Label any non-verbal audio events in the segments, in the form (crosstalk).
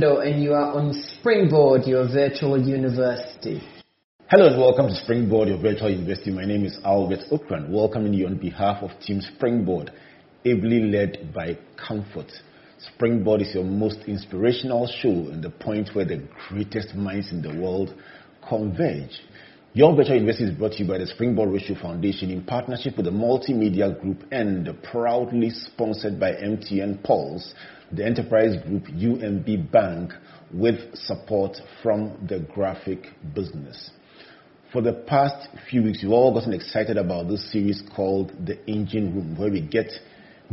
And you are on Springboard, your virtual university. Hello and welcome to Springboard, your virtual university. My name is Albert Ocran, welcoming you on behalf of Team Springboard, ably led by Comfort. Springboard is your most inspirational show and the point where the greatest minds in the world converge. Your Virtual University is brought to you by the Springboard Ratio Foundation in partnership with the Multimedia Group and proudly sponsored by MTN Pulse, the enterprise group UMB Bank, with support from the graphic business. For the past few weeks, you've all gotten excited about this series called The Engine Room, where we get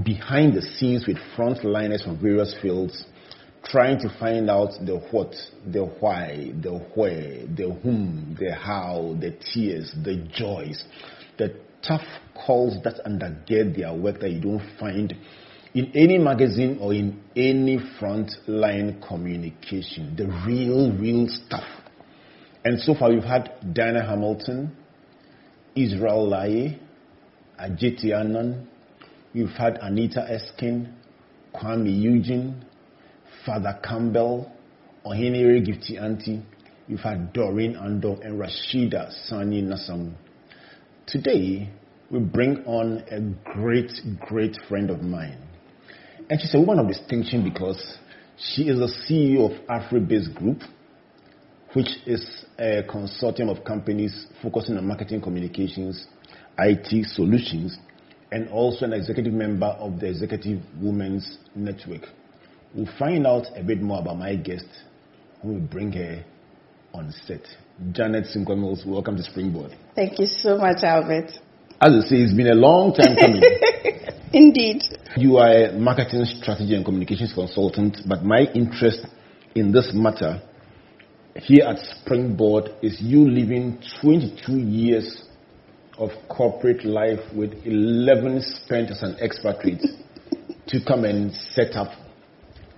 behind the scenes with frontliners from various fields trying to find out the what, the why, the where, the whom, the how, the tears, the joys, the tough calls that undergird their work that you don't find in any magazine or in any frontline communication. The real, real stuff. And so far, we've had Diana Hamilton, Israel Laryea, Ajiti Annan, we've had Anita Erskine, Kwame Eugene, Father Campbell, Oheneyere Gifty Anti, we've had Doreen Andoh and Rashida Sani Nasamu. Today, we bring on a great, great friend of mine. And she's a woman of distinction because she is the CEO of AfriBase Group, which is a consortium of companies focusing on marketing communications, IT solutions, and also an executive member of the Executive Women's Network. We'll find out a bit more about my guest when we bring her on set. Janet Sinkwamos, welcome to Springboard. Thank you so much, Albert. As I say, it's been a long time coming. (laughs) Indeed. You are a marketing strategy and communications consultant, but my interest in this matter here at Springboard is you living 22 years of corporate life with 11 spent as an expatriate (laughs) to come and set up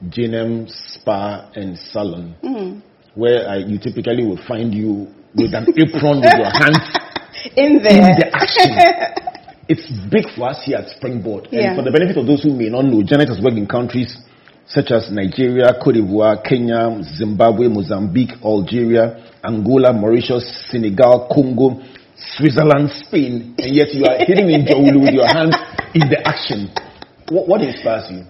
JNM Spa and Salon, Mm. where I, you typically will find you with an apron with your (laughs) hands In in the action. (laughs) It's big for us here at Springboard. Yeah. And for the benefit of those who may not know, Janet has worked in countries such as Nigeria, Cote d'Ivoire, Kenya, Zimbabwe, Mozambique, Algeria, Angola, Mauritius, Senegal, Congo, Switzerland, Spain, and yet you are hitting in Jowulu with your hands in the action. What, what inspires you?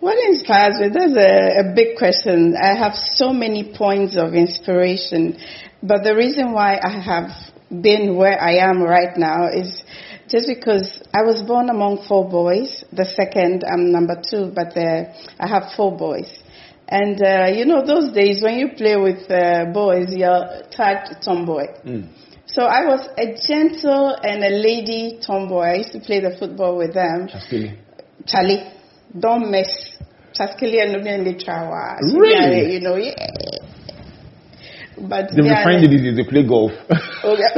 What inspires me? That's a, a big question. I have so many points of inspiration, but the reason why I have been where I am right now is just because I was born among four boys. The second, I'm number two, but uh, I have four boys. And uh, you know, those days when you play with uh, boys, you're tagged tomboy. So I was a gentle and a lady tomboy. I used to play the football with them. Chaskili. Charlie, don't mess. Chaskili and Nubian Litrawa. Really? You know, yeah. But They are- refined it is they play golf. Okay.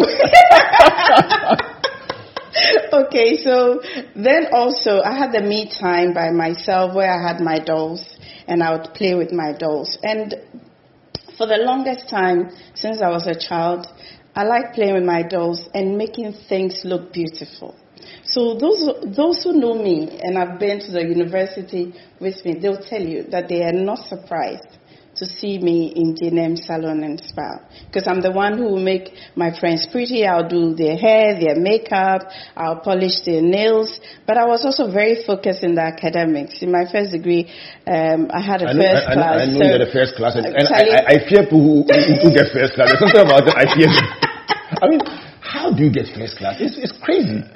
(laughs) okay, so then also I had the me time by myself where I had my dolls and I would play with my dolls. And for the longest time since I was a child, I like playing with my dolls and making things look beautiful. So those those who know me and have been to the university with me, they'll tell you that they are not surprised to see me in JNM Salon and Spa because I'm the one who will make my friends pretty. I'll do their hair, their makeup, I'll polish their nails. But I was also very focused in the academics. In my first degree, um, I had a I know, first I, I know, class. I know so- you're the first class, and, and I, I, I fear people who, who, get first class. There's something about it I fear. I mean, how do you get first class? It's, it's crazy.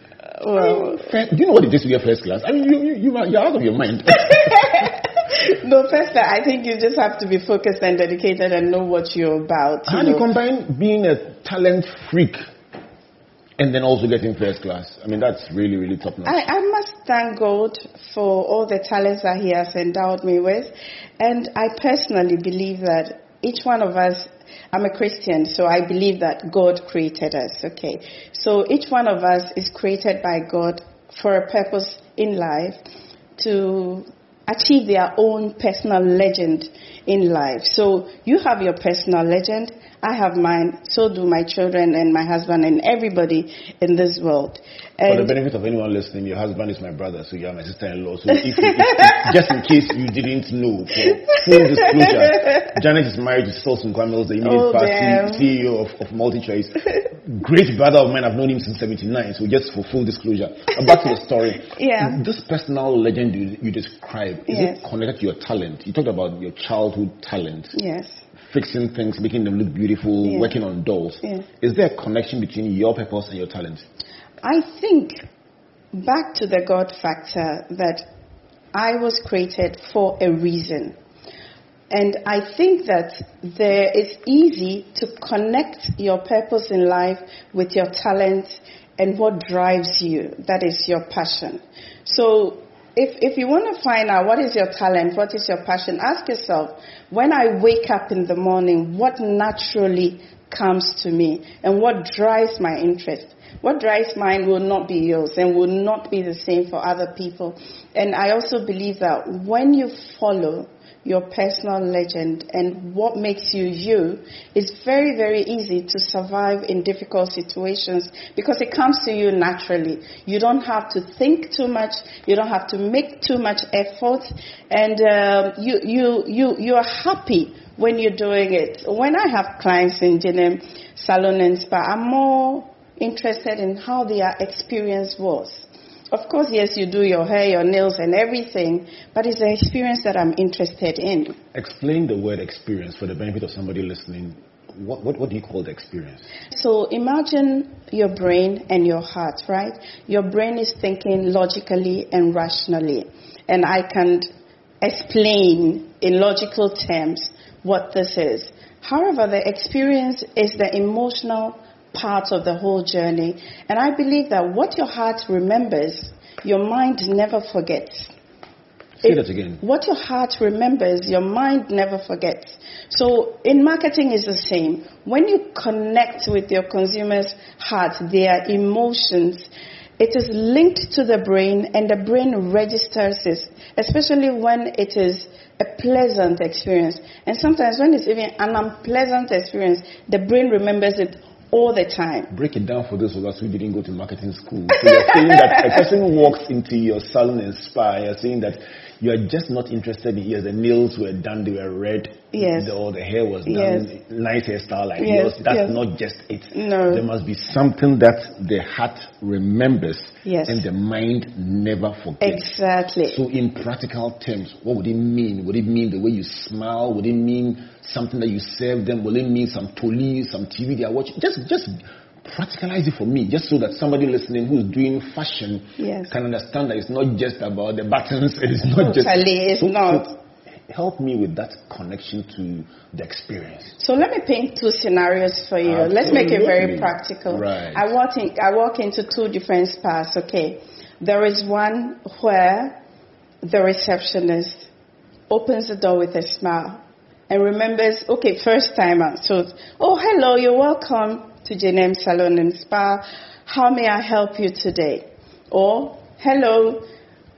well, Fir- Do you know what it is to get first class? I mean, you, you, you are, you're out of your mind. (laughs) no, first, I think you just have to be focused and dedicated and know what you're about. How you do you combine being a talent freak and then also getting first class? I mean, that's really, really top notch. I, I must thank God for all the talents that He has endowed me with. And I personally believe that each one of us, I'm a Christian, so I believe that God created us, okay? So each one of us is created by God for a purpose in life to achieve their own personal legend in life. So you have your personal legend, I have mine, so do my children and my husband and everybody in this world. For the benefit of anyone listening, your husband is my brother, so you are my sister-in-law. So if, you, if just in case you didn't know, for full disclosure, Janet is married to Solson Kwamels, the immediate Oh, past. CEO of, of MultiChoice. Great brother of mine, I've known him since 79, so just for full disclosure. Uh, back to the story. Yeah. This personal legend you, you described, is Yes. it connected to your talent? You talked about your childhood talent. yes, Fixing things, making them look beautiful, Yeah. working on dolls. Yeah. Is there a connection between your purpose and your talent? I think back to the God factor that I was created for a reason. And I think that there it's easy to connect your purpose in life with your talent and what drives you. That is your passion. So if, if you want to find out what is your talent, what is your passion, ask yourself, when I wake up in the morning, what naturally comes to me and what drives my interest? What drives mine will not be yours and will not be the same for other people. And I also believe that when you follow your personal legend and what makes you you, it's very, very easy to survive in difficult situations because it comes to you naturally. You don't have to think too much. You don't have to make too much effort, and um, you you you you are happy when you're doing it. When I have clients in Jenem Salon and Spa, I'm more interested in how their experience was. Of course, yes, you do your hair, your nails, and everything, but it's the experience that I'm interested in. Explain the word experience for the benefit of somebody listening. What, what, what do you call the experience? So imagine your brain and your heart, right? Your brain is thinking logically and rationally. And I can explain in logical terms what this is. However, the experience is the emotional part of the whole journey. And I believe that what your heart remembers, your mind never forgets. Say It- that again. What your heart remembers, your mind never forgets. So in marketing is the same. When you connect with your consumer's heart, their emotions, it is linked to the brain and the brain registers it, especially when it is a pleasant experience. And sometimes when it's even an unpleasant experience, the brain remembers it all the time. Break it down for those of us who didn't go to marketing school. So you're saying that a person walks into your salon and spa, you're saying that you are just not interested in yes, the nails were done, they were red, Yes. the, or the hair was done, Yes. nice hairstyle like Yes, yours. That's yes. not just it. No. There must be something that the heart remembers Yes. and the mind never forgets. Exactly. So, in practical terms, what would it mean? Would it mean the way you smile? Would it mean something that you serve them? Will it mean some police, some TV they are watching? Just, just practicalize it for me, just so that somebody listening who's doing fashion Yes. can understand that it's not just about the buttons. (laughs) It is not just. Totally, it's So- not. so help me with that connection to the experience. So let me paint two scenarios for you. Let's make it very practical. Right. I walk in, I walk into two different spas. Okay, there is one where the receptionist opens the door with a smile and remembers. Okay, first timer. So, oh hello, you're welcome to Jenem Salon and Spa. How may I help you today? Or hello,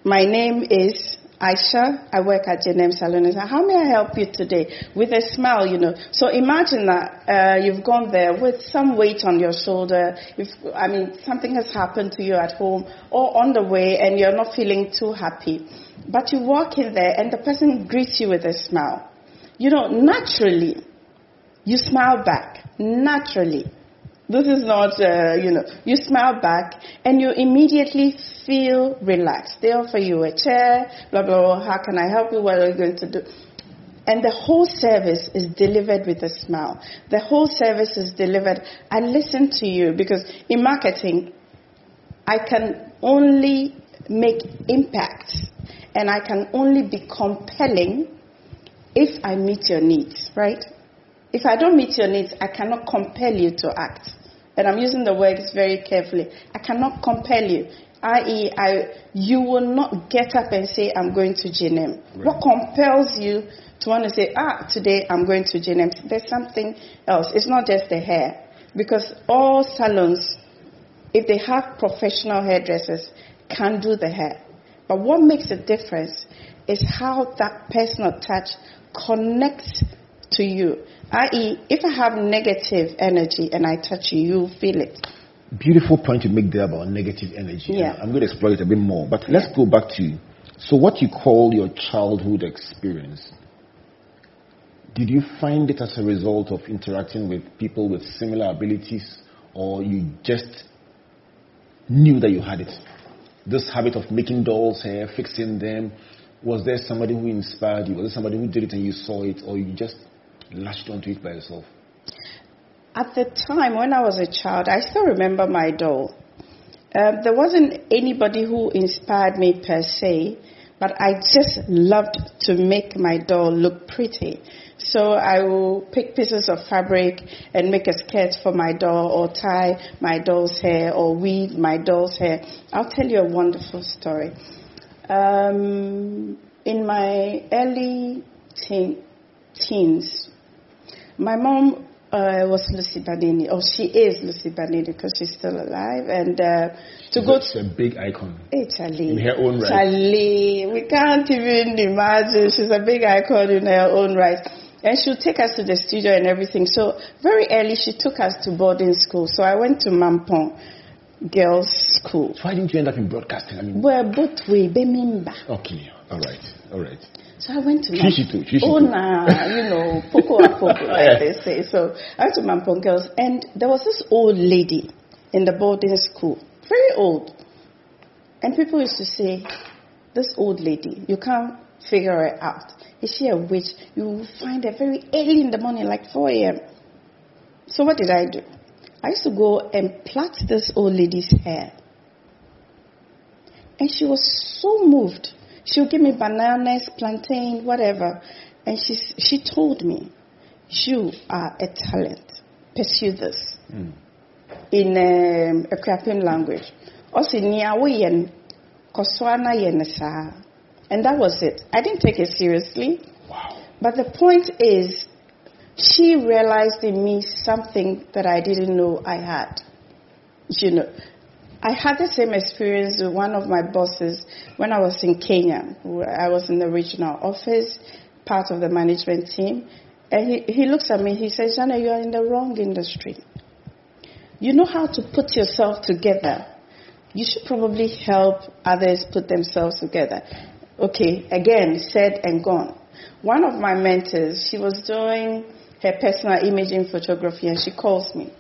my name is Aisha. I work at Jenem Salon. and Spa. How may I help you today? With a smile, you know. So imagine that uh, you've gone there with some weight on your shoulder. If I mean something has happened to you at home or on the way, and you're not feeling too happy, but you walk in there and the person greets you with a smile. You know, naturally, you smile back. Naturally. This is not, uh, you know, you smile back and you immediately feel relaxed. They offer you a chair, blah, blah, blah. How can I help you? What are you going to do? And the whole service is delivered with a smile. The whole service is delivered. I listen to you because in marketing, I can only make impact and I can only be compelling if I meet your needs, right? If I don't meet your needs, I cannot compel you to act. And I'm using the words very carefully. I cannot compel you. I.e., I, you will not get up and say, I'm going to Jenem. What compels you to want to say, ah, today I'm going to Jenem? There's something else. It's not just the hair. Because all salons, if they have professional hairdressers, can do the hair. But what makes a difference is how that personal touch connects to you. I.e., if I have negative energy and I touch you, you feel it. Beautiful point you make there about negative energy. Yeah. I'm going to explore it a bit more. But let's go back to you. so what you call your childhood experience. Did you find it as a result of interacting with people with similar abilities, or you just knew that you had it? This habit of making dolls' hair, fixing them, was there somebody who inspired you? Was there somebody who did it and you saw it, or you just latched onto it by yourself? At the time when I was a child, I still remember my doll. Um, there wasn't anybody who inspired me per se, but I just loved to make my doll look pretty. So I will pick pieces of fabric and make a skirt for my doll or tie my doll's hair or weave my doll's hair. I'll tell you a wonderful story. Um, in my early teen, teens, my mom uh, was Lucy Banini, or she is Lucy Banini because she's still alive. And uh, to go It's a big icon. Hey, Charlie. In her own right. Charlie, we can't even imagine. She's a big icon in her own right. And she'll take us to the studio and everything. So very early, she took us to boarding school. So I went to Mampong Girls School. So why didn't you end up in broadcasting? I mean, Where both we Bemimba. okay, all right, all right. So I went to Chishi too, Chishi Oh, uh, nah, you know, poco a poco, (laughs) like they say. So I went to Mampong Girls, and there was this old lady in the boarding school, very old. And people used to say, this old lady, you can't figure her out. Is she a witch? You will find her very early in the morning, like 4 a.m. So what did I do? I used to go and plait this old lady's hair. And she was so moved. She would give me bananas, plantain, whatever. And she, she told me, You are a talent. Pursue this. In um, a Kraken language. Also, yen koswana yen saa." And that was it. I didn't take it seriously. Wow. But the point is, she realized in me something that I didn't know I had. You know, I had the same experience with one of my bosses when I was in Kenya. I was in the regional office, part of the management team. And he, he looks at me, he says, Jana, you are in the wrong industry. You know how to put yourself together. You should probably help others put themselves together. Okay, again, said and gone. One of my mentors, she was doing her personal imaging photography and she calls me.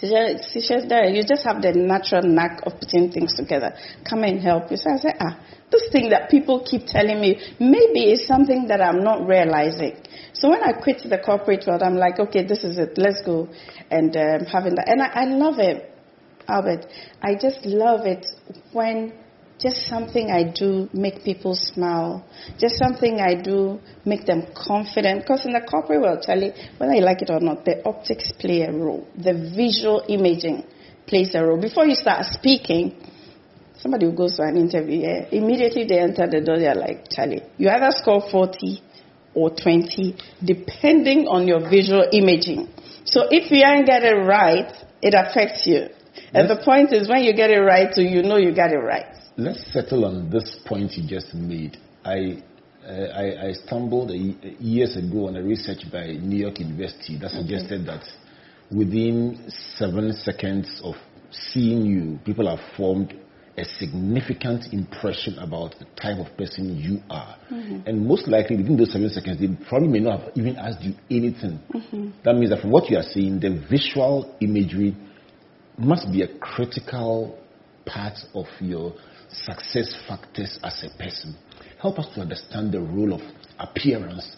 She says, "Dara, you just have the natural knack of putting things together. Come and help you. So I said, ah, this thing that people keep telling me, maybe it's something that I'm not realizing. So when I quit the corporate world, I'm like, okay, this is it. Let's go and um, having that. And I, I love it, Albert. I just love it when just something I do make people smile. Just something I do make them confident. Because in the corporate world, Charlie, whether you like it or not, the optics play a role. The visual imaging plays a role. Before you start speaking, somebody who goes to an interview, yeah, immediately they enter the door, they're like, Charlie, you either score 40 or 20, depending on your visual imaging. So if you ain't get it right, it affects you. And the point is, when you get it right, so you know you got it right. Let's settle on this point you just made. I, uh, I, I stumbled a, years ago on a research by New York University that suggested that within seven seconds of seeing you, people have formed a significant impression about the type of person you are. And most likely, within those seven seconds, they probably may not have even asked you anything. That means that from what you are seeing, the visual imagery must be a critical part of your success factors as a person. Help us to understand the role of appearance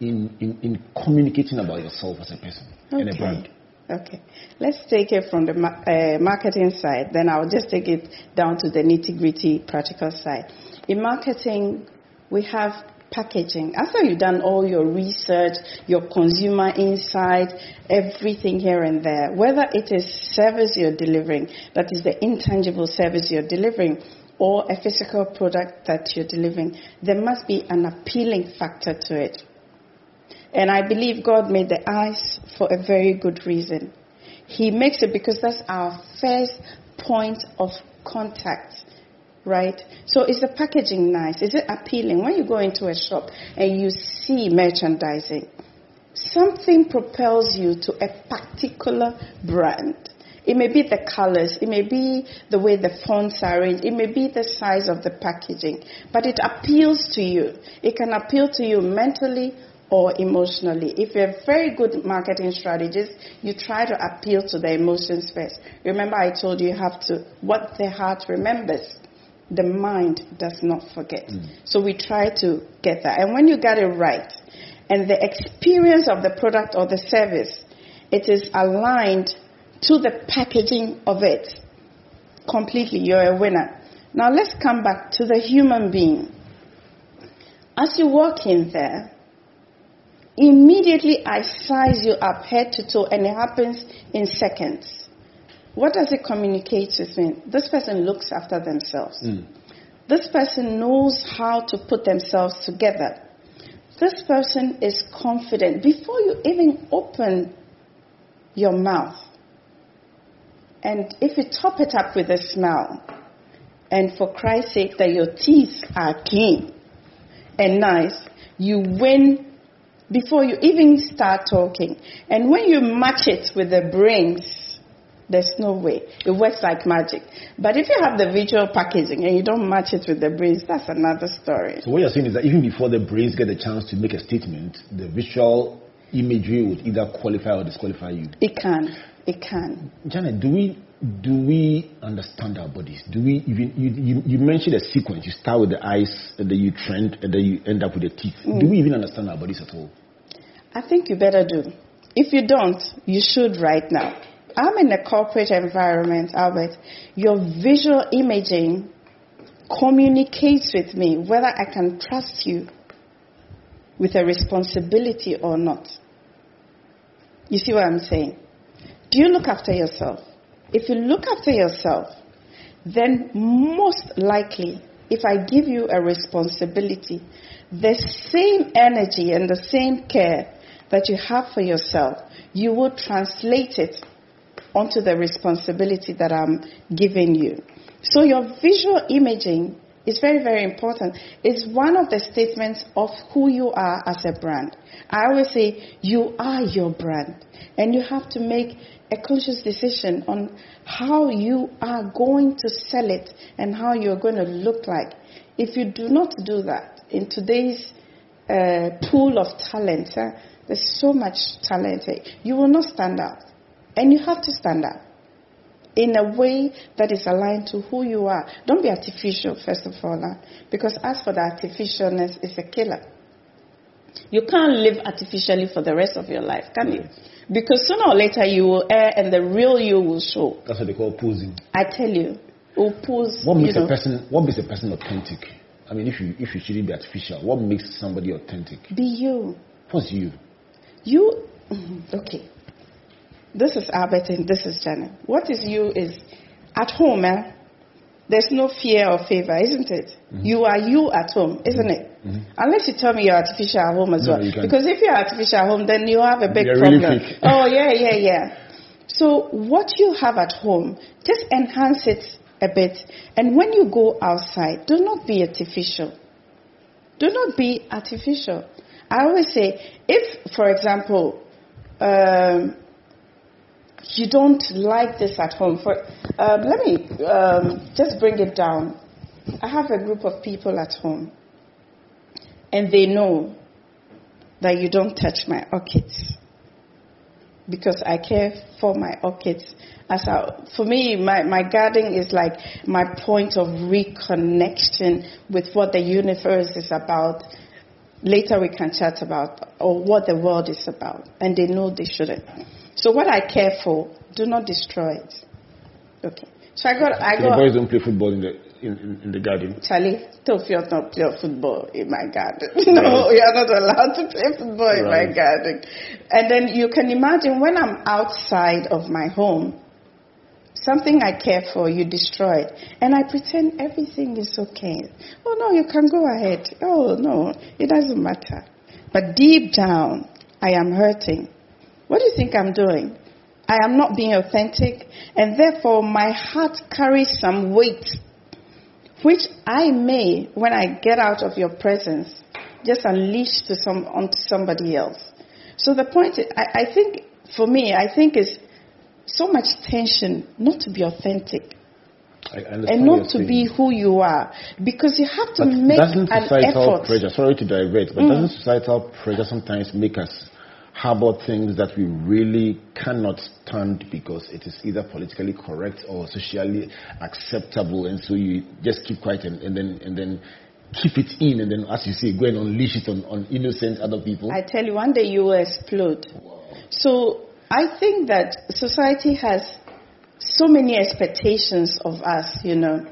in, in, in communicating about yourself as a person and a brand. Okay. Let's take it from the uh, marketing side, then I'll just take it down to the nitty gritty practical side. In marketing, we have packaging. After you've done all your research, your consumer insight, everything here and there, whether it is service you're delivering, that is the intangible service you're delivering, or a physical product that you're delivering, there must be an appealing factor to it. And I believe God made the eyes for a very good reason. He makes it because that's our first point of contact, right? So is the packaging nice? Is it appealing? When you go into a shop and you see merchandising, something propels you to a particular brand. It may be the colors, it may be the way the fonts are arranged, it may be the size of the packaging, but it appeals to you. It can appeal to you mentally or emotionally. If you're a very good marketing strategist, you try to appeal to the emotions first. Remember, I told you you have to, what the heart remembers, the mind does not forget. Mm. So we try to get that. And when you get it right, and the experience of the product or the service, it is aligned to the packaging of it completely, you're a winner. Now let's come back to the human being. As you walk in there, immediately I size you up head to toe, and it happens in seconds. What does it communicate to me? This person looks after themselves. Hmm. This person knows how to put themselves together. This person is confident. Before you even open your mouth, and if you top it up with a smile, and for Christ's sake that your teeth are clean and nice, you win before you even start talking. And when you match it with the brains, there's no way. It works like magic. But if you have the visual packaging and you don't match it with the brains, that's another story. So what you're saying is that even before the brains get the chance to make a statement, the visual imagery would either qualify or disqualify you. It can. It can. Janet, do we do we understand our bodies? Do we even you, you, you mentioned a sequence. You start with the eyes, and then you trend, and then you end up with the teeth. Do mm. we even understand our bodies at all? I think you better do. If you don't, you should right now. I'm in a corporate environment, Albert. Your visual imaging communicates with me whether I can trust you with a responsibility or not. You see what I'm saying? Do you look after yourself? If you look after yourself, then most likely, if I give you a responsibility, the same energy and the same care that you have for yourself, you will translate it onto the responsibility that I'm giving you. So your visual imaging is very, very important. It's one of the statements of who you are as a brand. I always say you are your brand and you have to make a conscious decision on how you are going to sell it and how you're going to look like. If you do not do that in today's uh, pool of talent, uh, there's so much talent, you will not stand out. And you have to stand up in a way that is aligned to who you are. Don't be artificial, first of all, uh, because as for the artificialness, it's a killer. You can't live artificially for the rest of your life, can you? Because sooner or later you will err and the real you will show. That's what they call posing. I tell you, will pose, What you makes know, a person what makes a person authentic? I mean, if you if you shouldn't be artificial, what makes somebody authentic? be you. What's you? You, (laughs) okay. This is Albert and this is Janet. What is you is at home, eh? There's no fear or favor, isn't it? Mm-hmm. You are you at home, isn't it? Unless you tell me you're artificial at home as No, well. Because if you're artificial at home, then you have a big You're problem. fake. oh, yeah, yeah, yeah. So what you have at home, just enhance it a bit. And when you go outside, do not be artificial. Do not be artificial. I always say, if, for example, um, you don't like this at home, for um, let me um, just bring it down. I have a group of people at home, and they know that you don't touch my orchids because I care for my orchids. As I, for me, my, my garden is like my point of reconnection with what the universe is about. Later we can chat about or what the world is about, and they know they shouldn't. So what I care for, do not destroy it. Okay. So I got I So the boys don't play football in the in, in, the garden. Charlie, Tophiot not play football in my garden. (laughs) no, you are not allowed to play football in my garden. And then you can imagine when I'm outside of my home, something I care for, you destroy it. And I pretend everything is okay. Oh no, you can go ahead. Oh no, it doesn't matter. But deep down, I am hurting. What do you think I'm doing? I am not being authentic, and therefore my heart carries some weight which I may, when I get out of your presence, just unleash to some onto somebody else. So the point, I, I think, for me, I think is so much tension not to be authentic I and not to be who you are because you have to But make doesn't an societal effort. Mm. pressure, sorry to divert, but doesn't societal pressure sometimes make us harbor things that we really cannot stand because it is either politically correct or socially acceptable, and so you just keep quiet and, and then and then keep it in, and then as you say, go and unleash it on, on innocent other people. I tell you, one day you will explode. So I think that society has so many expectations of us, you know.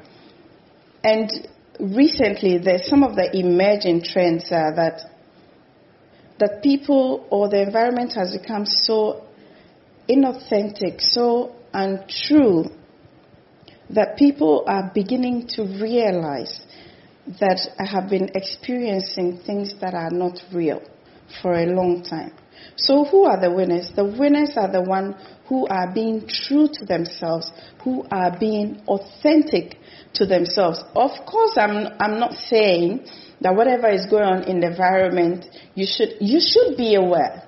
And recently, there's some of the emerging trends are that that people or the environment has become so inauthentic, so untrue, that people are beginning to realize that I have been experiencing things that are not real for a long time. So who are the winners? The winners are the ones who are being true to themselves, who are being authentic to themselves. Of course, I'm, I'm not saying that whatever is going on in the environment, you should, you should be aware.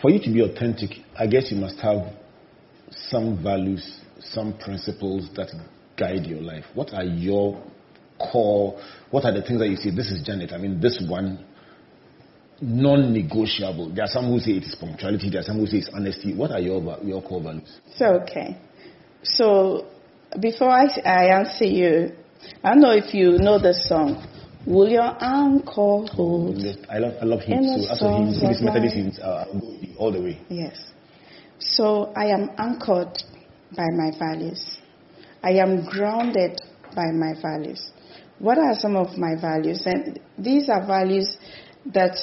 For you to be authentic, I guess you must have some values, some principles that guide your life. What are your core? What are the things that you say? This is Janet. I mean, this one non-negotiable. There are some who say it is punctuality. There are some who say it's honesty. What are your your core values? So, okay. So, before I, I answer you, I don't know if you know the song. Will your anchor hold? I love I love the So as for hymns, songs hymns, of Methodist hymns, uh, I'll go with you all the way. Yes. So I am anchored by my values. I am grounded by my values. What are some of my values? And these are values that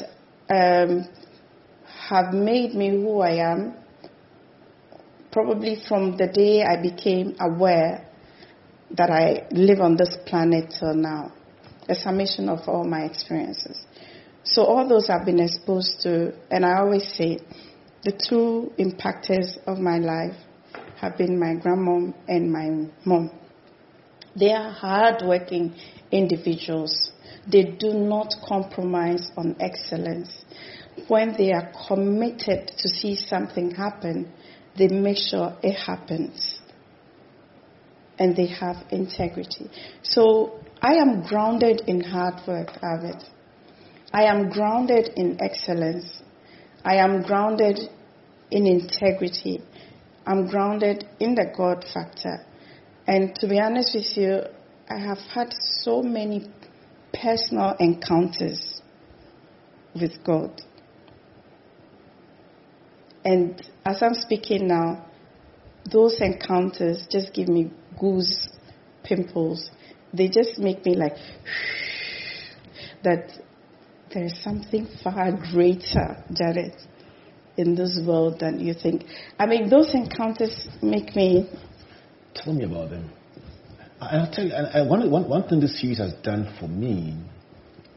um, have made me who I am, probably from the day I became aware that I live on this planet till now. A summation of all my experiences. So all those I've been exposed to, and I always say, the two impactors of my life have been my grandmom and my mom. They are hardworking individuals. They do not compromise on excellence. When they are committed to see something happen, they make sure it happens. And they have integrity. So I am grounded in hard work, Avid. I am grounded in excellence. I am grounded in integrity. I'm grounded in the God factor. And to be honest with you, I have had so many personal encounters with God. And as I'm speaking now, those encounters just give me goose pimples. They just make me like, that there is something far greater, Jared, in this world than you think. I mean, those encounters make me Tell me about them. I'll tell you, and I, one, one, one thing this series has done for me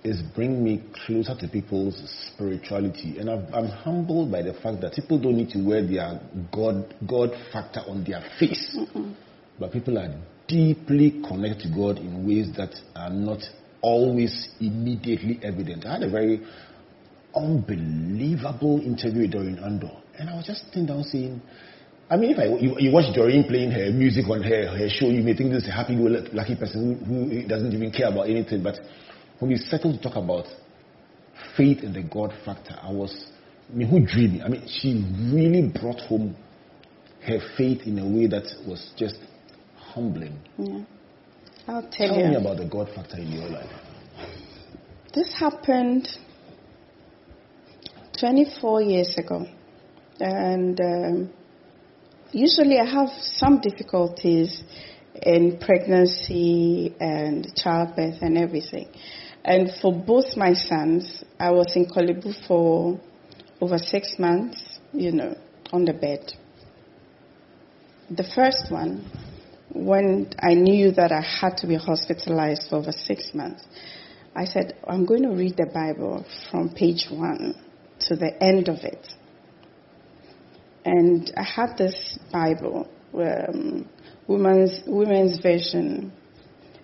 is bring me closer to people's spirituality. And I've, I'm humbled by the fact that people don't need to wear their God, God factor on their face. Mm-hmm. But people are deeply connect to God in ways that are not always immediately evident. I had a very unbelievable interview with Doreen Andoh. And I was just sitting down saying, I mean, if I, you, you watch Doreen playing her music on her, her show, you may think this is a happy-go-lucky person who, who doesn't even care about anything. But when we settled to talk about faith and the God factor, I was, I mean, who dreaming? I mean, she really brought home her faith in a way that was just humbling. Yeah. I'll tell Tell you. me about the God factor in your life. This happened 24 years ago. And um, usually I have some difficulties in pregnancy and childbirth and everything. And for both my sons, I was in Korle Bu for over six months, you know, on the bed. The first one, when I knew that I had to be hospitalized for over six months, I said, I'm going to read the Bible from page one to the end of it. And I had this Bible, um, women's, women's version,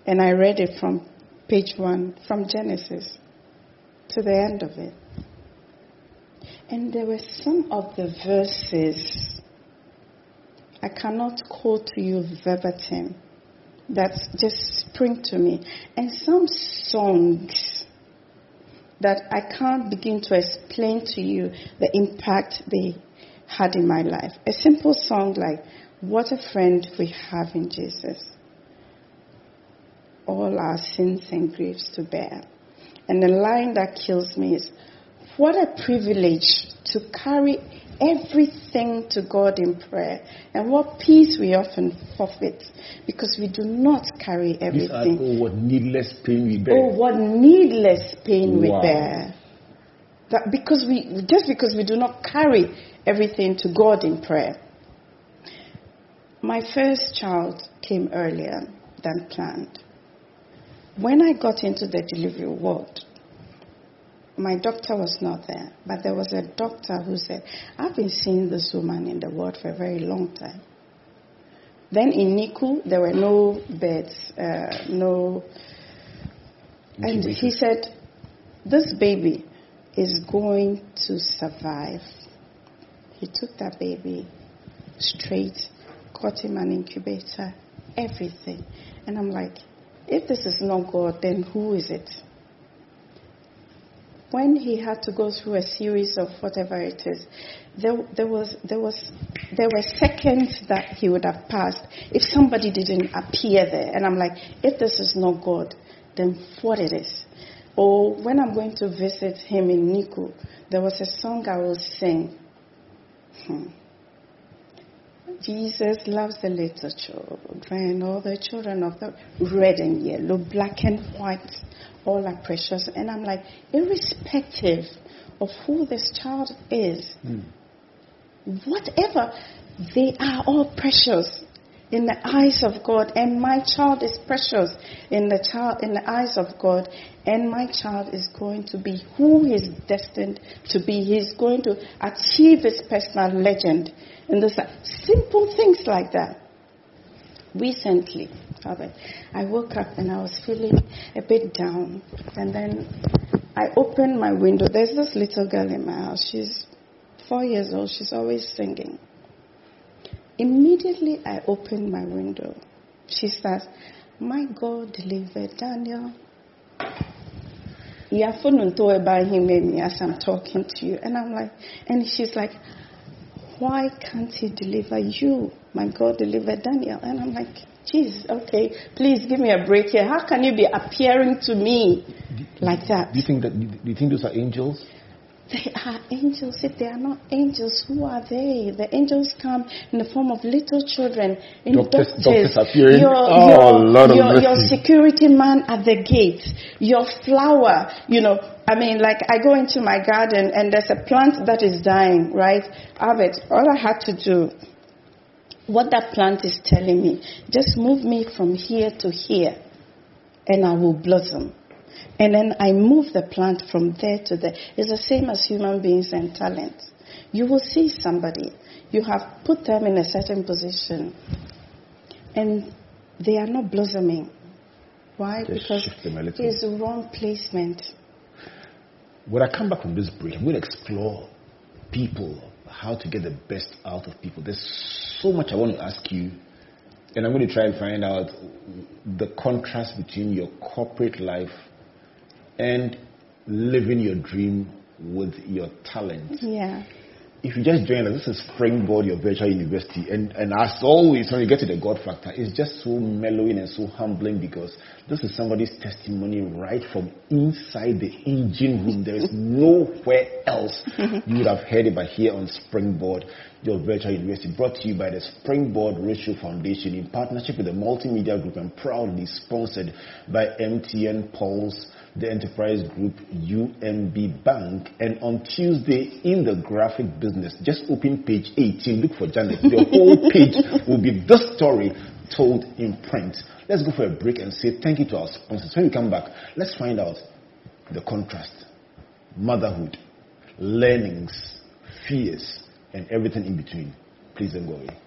and I read it from page one, from Genesis to the end of it. And there were some of the verses, I cannot quote to you verbatim, that just spring to me. And some songs that I can't begin to explain to you the impact they had in my life. A simple song like, What a Friend We Have in Jesus. All our sins and griefs to bear. And the line that kills me is, What a privilege to carry everything to God in prayer. And what peace we often forfeit because we do not carry These are everything. oh, what needless pain we bear. Oh, what needless pain we bear. That because we just because we do not carry everything to God in prayer. My first child came earlier than planned. When I got into the delivery ward, my doctor was not there, but there was a doctor who said, I've been seeing this woman in the ward for a very long time. Then in NICU, there were no beds, uh, no and he said, This baby is going to survive. He took that baby straight, got him an incubator, everything. And I'm like, if this is not God, then who is it? When he had to go through a series of whatever it is, there, there, was, there, was, there were seconds that he would have passed if somebody didn't appear there. And I'm like, if this is not God, then what it is? Or when I'm going to visit him in NICU, there was a song I will sing. Hmm. Jesus loves the little children, all the children of the red and yellow, black and white, all are precious. And I'm like, irrespective of who this child is, hmm. whatever, they are all precious in the eyes of God, and my child is precious in the child in the eyes of God, and my child is going to be who he's destined to be. He's going to achieve his personal legend. And there's simple things like that. Recently, Albert, I woke up and I was feeling a bit down, and then I opened my window. There's this little girl in my house. She's four years old. She's always singing. Immediately I opened my window. She starts, My God delivered Daniel. me as I'm talking to you. And I'm like, and she's like, Why can't he deliver you? My God delivered Daniel. And I'm like, Jesus, okay, please give me a break here. How can you be appearing to me like that? Do you think that? Do you think those are angels? They are angels. If they are not angels, who are they? The angels come in the form of little children, in Doctors- doctors, doctors appearing. Your, Oh, your, your, your security man at the gate, your flower. You know, I mean, like I go into my garden and there's a plant that is dying, right? Albert, all I had to do, what that plant is telling me, just move me from here to here, and I will blossom. And then I move the plant from there to there. It's the same as human beings and talents. You will see somebody, you have put them in a certain position, and they are not blossoming. Why? Just because it's the wrong placement. When I come back from this break, I'm going to explore people, how to get the best out of people. There's so much I want to ask you, and I'm going to try and find out the contrast between your corporate life and living your dream with your talent. Yeah. If you just join us, this is Springboard, your virtual university. And, and as always, when you get to the God factor, it's just so mellowing and so humbling because this is somebody's testimony right from inside the engine room. There is (laughs) nowhere else you would have heard it but here on Springboard, your virtual university. Brought to you by the Springboard Ratio Foundation in partnership with the Multimedia Group and proudly sponsored by MTN Pulse the Enterprise Group, UMB Bank, and on Tuesday in the graphic business, just open page 18, look for Janet. The whole page will be this story told in print. Let's go for a break and say thank you to our sponsors. When we come back, let's find out the contrast, motherhood, learnings, fears, and everything in between. Please don't go away.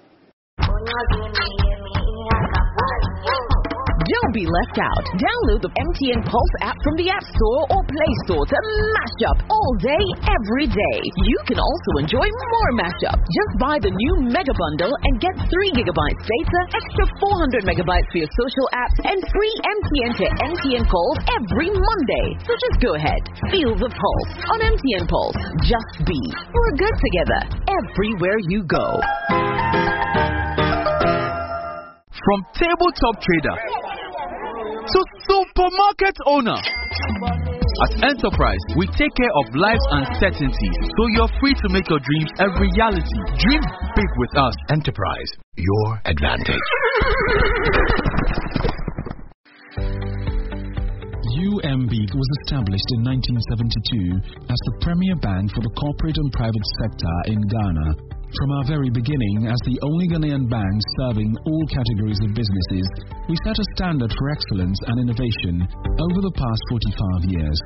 Don't be left out. Download the MTN Pulse app from the App Store or Play Store to mash up all day, every day. You can also enjoy more mashup. Just buy the new Mega Bundle and get 3 gigabytes data, extra 400 megabytes for your social apps, and free MTN to MTN calls every Monday. So just go ahead. Feel the pulse on MTN Pulse. Just be. We're good together everywhere you go. From tabletop trader to supermarket owner. At Enterprise, we take care of life's uncertainties so you're free to make your dreams a reality. Dream big with us. Enterprise, your advantage. UMB was established in 1972 as the premier bank for the corporate and private sector in Ghana. From our very beginning, as the only Ghanaian bank serving all categories of businesses, we set a standard for excellence and innovation over the past 45 years.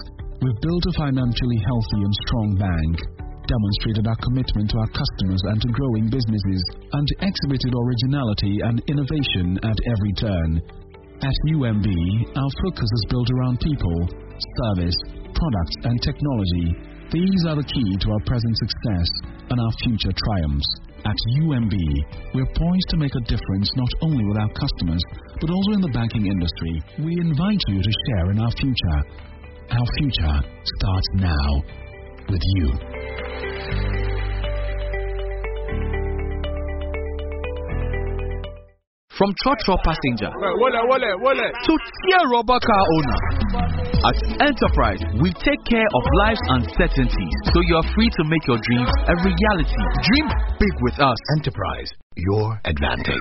We've built a financially healthy and strong bank, demonstrated our commitment to our customers and to growing businesses, and exhibited originality and innovation at every turn. At UMB, our focus is built around people, service, products, and technology these are the key to our present success and our future triumphs. At UMB, we're poised to make a difference not only with our customers, but also in the banking industry. We invite you to share in our future. Our future starts now with you. From trotro passenger to tier rubber car owner. At Enterprise, we take care of life's uncertainties so you're free to make your dreams a reality. Dream big with us. Enterprise, your advantage.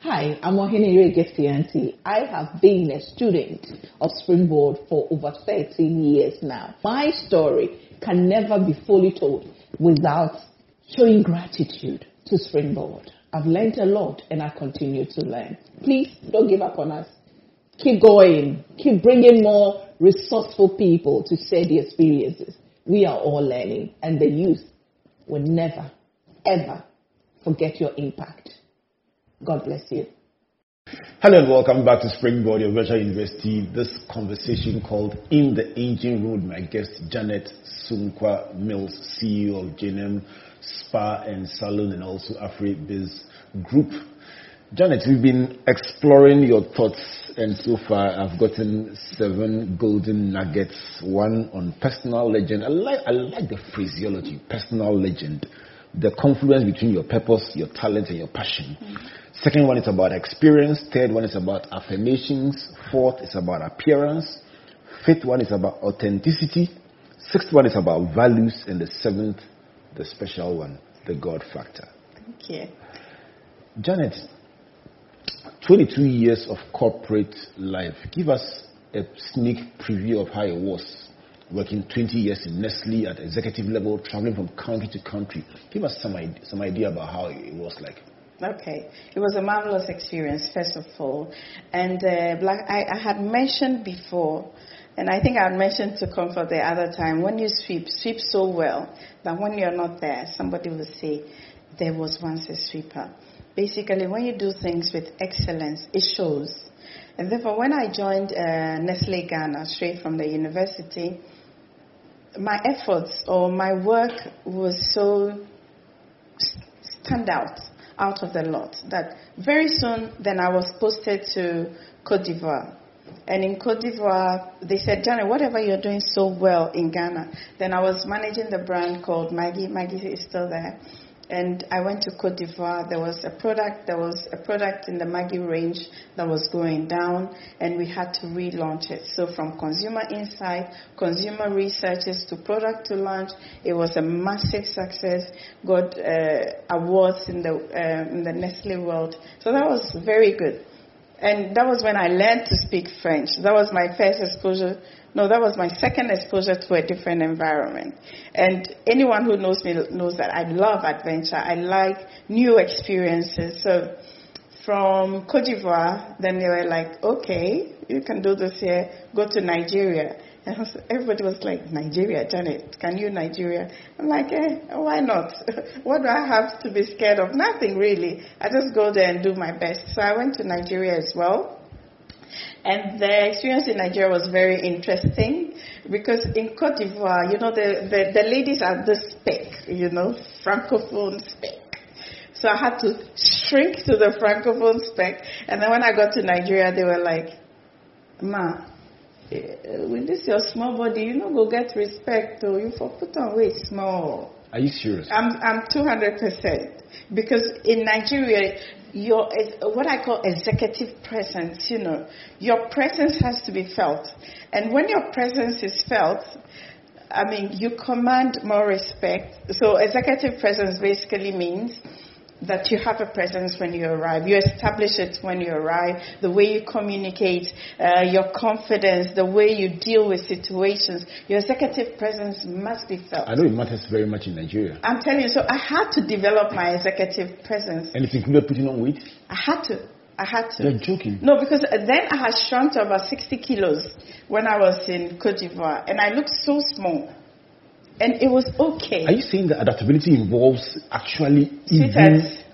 Hi, I'm Oheneyere Gifty Anti. I have been a student of Springboard for over 13 years now. My story can never be fully told without showing gratitude to Springboard. I've learned a lot and I continue to learn. Please don't give up on us. Keep going. Keep bringing more resourceful people to share the experiences. We are all learning and the youth will never, ever forget your impact. God bless you. Hello and welcome back to Springboard, your virtual university. This conversation called In the Engine Room my guest Janet Sunkwa Mills, CEO of JNM Spa and Salon and also AfriBiz Group. Janet, we've been exploring your thoughts and so far I've gotten seven golden nuggets. One on personal legend. I like, I like the phraseology, personal legend. The confluence between your purpose, your talent, and your passion. Mm-hmm. Second one is about experience. Third one is about affirmations. Fourth is about appearance. Fifth one is about authenticity. Sixth one is about values. And the seventh, the special one, the God factor. Thank you. Janet, 22 years of corporate life. Give us a sneak preview of how it was working 20 years in Nestle at executive level, traveling from country to country. Give us some, some idea about how it was like. Okay, it was a marvelous experience, first of all. And uh, I, I, had mentioned before, and I think I had mentioned to Comfort the other time, when you sweep, sweep so well that when you're not there, somebody will say, There was once a sweeper. Basically, when you do things with excellence, it shows. And therefore, when I joined uh, Nestle Ghana straight from the university, my efforts or my work was so stand out out of the lot that very soon then I was posted to Cote d'Ivoire. And in Cote d'Ivoire, they said, Janet, whatever you're doing so well in Ghana. Then I was managing the brand called Maggi. Maggi is still there and I went to Cote d'Ivoire. There was a product, there was a product in the Maggi range that was going down, and we had to relaunch it. So from consumer insight, consumer researches to product to launch, it was a massive success. Got uh, awards in the uh, in the Nestle world. So that was very good. And that was when I learned to speak French. That was my first exposure no, that was my second exposure to a different environment. And anyone who knows me knows that I love adventure. I like new experiences. So from Cote d'Ivoire, then they were like, okay, you can do this here. Go to Nigeria. And everybody was like, Nigeria, Janet, can you Nigeria? I'm like, eh, why not? (laughs) what do I have to be scared of? Nothing really. I just go there and do my best. So I went to Nigeria as well. And the experience in Nigeria was very interesting because in Cote d'Ivoire, you know, the, the, the ladies are this spec, you know, francophone spec. So I had to shrink to the francophone spec. And then when I got to Nigeria, they were like, Ma, eh, with this your small body, you know, go get respect, though. You for put on weight small. Are you serious? I'm I'm 200% because in Nigeria, your what I call executive presence, you know, your presence has to be felt, and when your presence is felt, I mean, you command more respect. So executive presence basically means that you have a presence when you arrive. You establish it when you arrive. The way you communicate, uh, your confidence, the way you deal with situations. Your executive presence must be felt. I know it matters very much in Nigeria. I'm telling you, so I had to develop my executive presence. And it included putting on weight? I had to. I had to. You're joking. No, because then I had shrunk to about 60 kilos when I was in Cote d'Ivoire, and I looked so small. And it was okay. Are you saying that adaptability involves actually eating?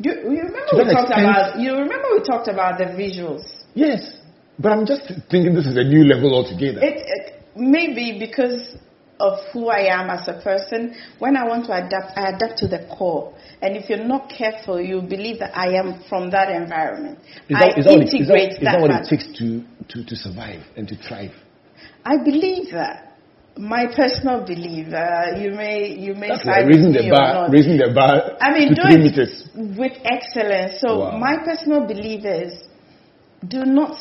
do you remember we talked extent- about? You remember we talked about the visuals. Yes. But I'm just thinking this is a new level altogether. It, it maybe because of who I am as a person. When I want to adapt, I adapt to the core. And if you're not careful, you believe that I am from that environment. Is I that, is that what, it, is integrate that, is that what that it takes to, to, to survive and to thrive? I believe that. My personal belief. Uh, you may you may That's side like raising the bar, raising the bar I mean, to do three it meters. with excellence. So Wow. my personal belief is, do not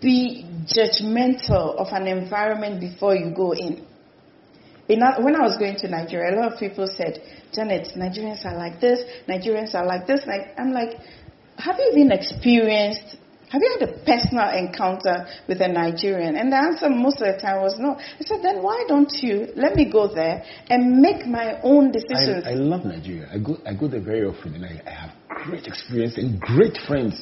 be judgmental of an environment before you go in. In, when I was going to Nigeria, a lot of people said, Janet, Nigerians are like this, Nigerians are like this. Like, I'm like, have you even experienced, have you had a personal encounter with a Nigerian? And the answer most of the time was no. I said, then why don't you let me go there and make my own decisions? I, I love Nigeria. I go, I go there very often and I, I have great experience and great friends.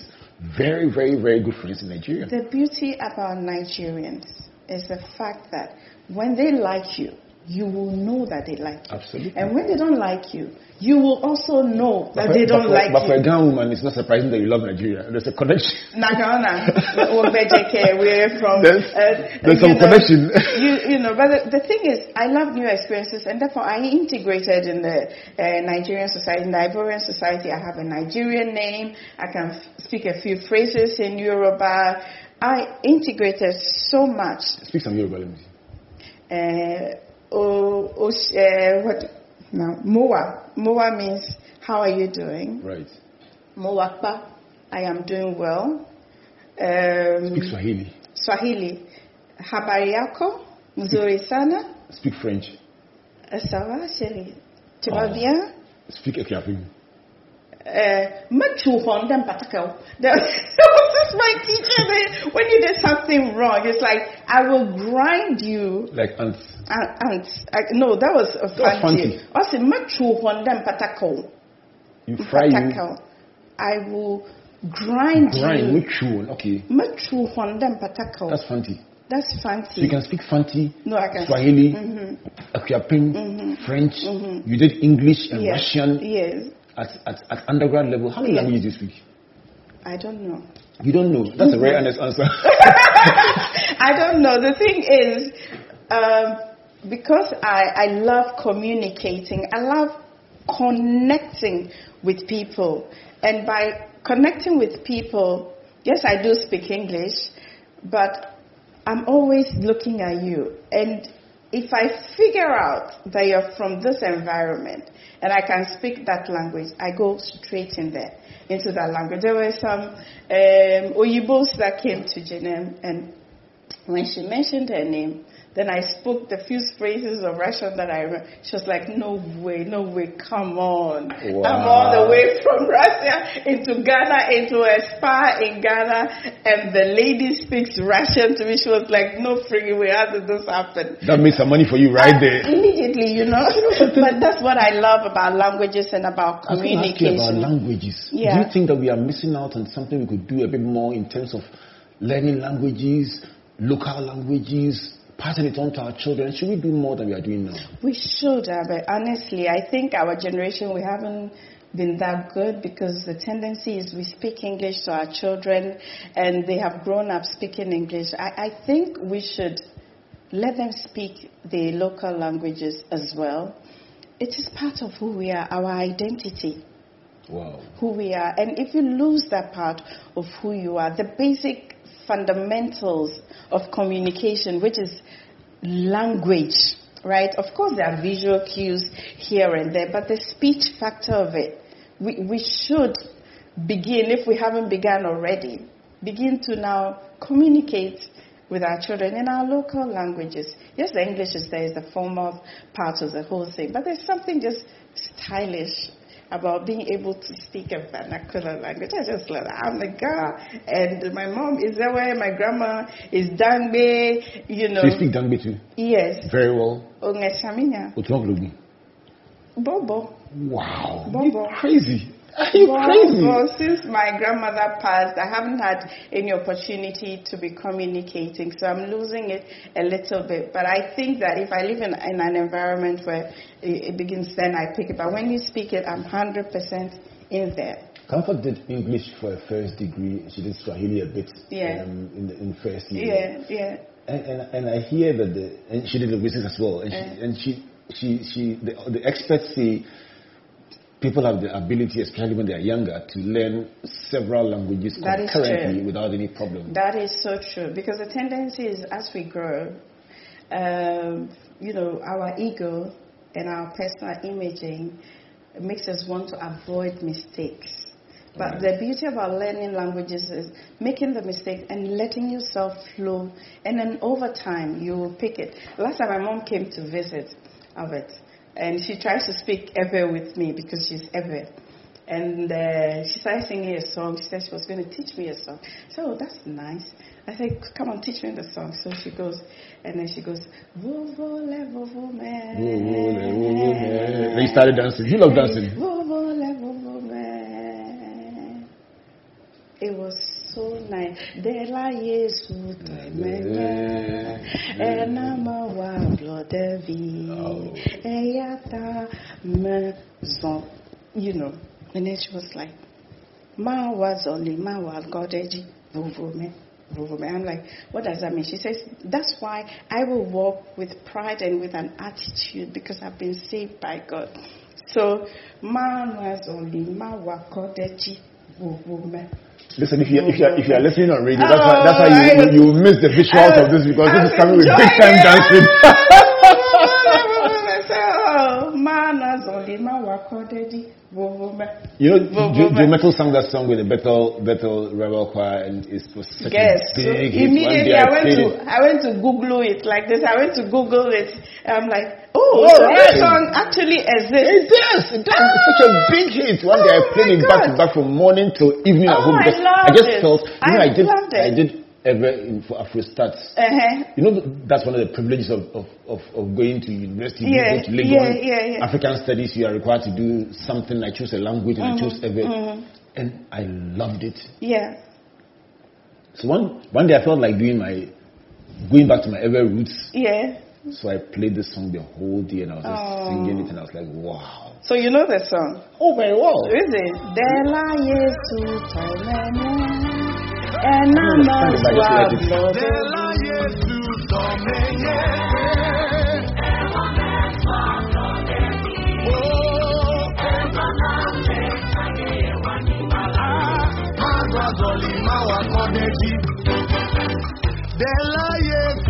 Very, very, very good friends in Nigeria. The beauty about Nigerians is the fact that when they like you, you will know that they like you. Absolutely. And when they don't like you, you will also know that But they don't but for, like but for a you. Ghana woman, it's not surprising that you love Nigeria. There's a connection. (laughs) Nagana, we're from. There's- uh, there's some know, connection. (laughs) you, you know, but the, the thing is, I love new experiences, and therefore I integrated in the uh, Nigerian society, in the Ivorian society. I have a Nigerian name. I can f- speak a few phrases in Yoruba. I integrated so much. Speak some Yoruba, let me see. Uh, oh, oh, uh, what? No, Moa. Moa means how are you doing? Right. Moakpa, I am doing well. Um, Speak Swahili. Swahili. Habari yako? Mzuri sana? Speak French. Euh, Ça va, chérie? Tu vas Oh. bien? Speak Akuapem. Uh, Machuhonda Mpatakao. That was my teacher. When you did something wrong, it's like, I will grind you. Like ants. And, and I, no, that was a fancy. fancy. I said, Machuhonda Mpatakao. You fry you. I will grind, Grind. sure. Okay. Machuhonda Mpatakao. That's fancy. That's So fancy. you can speak Fanti, no, I can. Swahili, Mhm. Akuapem, Mhm. French. Mhm. You did English and Yes. Russian Yes. at, at, at undergrad level. How many Yes. languages do you speak? I don't know. You don't know. That's a very honest answer. (laughs) I don't know. The thing is, um, because I, I love communicating, I love connecting with people. And by connecting with people, yes, I do speak English, but I'm always looking at you. And if I figure out that you're from this environment and I can speak that language, I go straight in there into that language. There were some um, Oyibos that came to JNM, and when she mentioned her name, then I spoke the few phrases of Russian that I remember. She was like, "No way, no way, come on! I'm all the way from (laughs) Russia into Ghana, into a spa in Ghana, and the lady speaks Russian to me. She was like, "No freaking way! How did this happen?" that makes some money for you right ah, there. Immediately, you know. (laughs) but that's what I love about languages and about I was going ask you about languages. Yeah. Do you think that we are missing out on something we could do a bit more in terms of learning languages, local languages, passing it on to our children? Should we do more than we are doing now? We should, but honestly, I think our generation, we haven't been that good because the tendency is we speak English to our children and they have grown up speaking English. I, I think we should let them speak the local languages as well. It is part of who we are, our identity Wow. who we are. And if you lose that part of who you are, the basic fundamentals of communication, which is language, right? Of course, there are visual cues here and there, but the speech factor of it, we, we should begin, if we haven't begun already, begin to now communicate with our children in our local languages. Yes, the English is there, is the formal part of the whole thing, but there's something just stylish about being able to speak a vernacular language. I just love that. I'm a girl, and my mom is there, my grandma is Dangbe, you know. So you speak Dangbe too? Yes. Very well. Ongeshaminya. Bobo. Wow. Bobo. You're crazy. Are you well, crazy? Well, since my grandmother passed, I haven't had any opportunity to be communicating, so I'm losing it a little bit. But I think that if I live in, in an environment where it, it begins, then I pick it. But when you speak it, I'm 100% in there. Comfort did English for a first degree. She did Swahili a bit Yeah. um, in, the, in first year. Yeah, yeah. And, and, and I hear that the and she did linguistics as well. And she, Yeah. and she she she the, the experts say people have the ability, especially when they are younger, to learn several languages That concurrently without any problem. That is so true because the tendency is as we grow, um, you know, our ego and our personal imaging makes us want to avoid mistakes. But the beauty about learning languages is making the mistake and letting yourself flow, and then over time you will pick it. Last time my mom came to visit Albert, and she tries to speak Ewe with me because she's Ewe. And uh, she started singing a song. She said she was going to teach me a song. So oh, that's nice. I said, come on, teach me the song. So she goes, and then she goes, Vovole, vovo me. Then you started dancing. You love dancing. Vovole, vovo me. It was so nice. De la Yesu temene, enama wa blodevi, eyata maison. You know, and then she was like, Ma was only ma wa godeji, vuvume. vuvume." I'm like, what does that mean? She says, that's why I will walk with pride and with an attitude because I've been saved by God. So, ma was only ma wa godeji, vuvume. Listen, if you if you are, if you are listening on radio, that's why that's why you you, you miss the visuals of this because this is coming with big time dancing. Oh, man has only ma wa godeji, vuvume. You know, Joe, Joe Mettle sang that song with the Bethel Bethel Rebel Choir, and it was such Yes. a So. Immediately I went to it. I went to Google it like this. I went to Google it. And I'm like, oh, Oh, so that song actually It exists. does. It does. It's such a ah! big hit. One day I Oh played it back to back from morning till evening at Oh, home I because loved just it. felt. You know, I I did. loved it. I did Ewe in for Afro Stats. Uh-huh. You know, that's one of the privileges of, of, of, of going to university. You Yeah, go to yeah, yeah. African studies, you are required to do something. I choose a language and I chose Ewe. mhm. And I loved it. Yeah. So one, one day I felt like doing my, going back to my Ewe roots. Yeah. So I played this song the whole day and I was just Oh. singing it and I was like, wow. So you know the song. Oh, very well. Is it? Dela Yesu. And I don't understand it, but I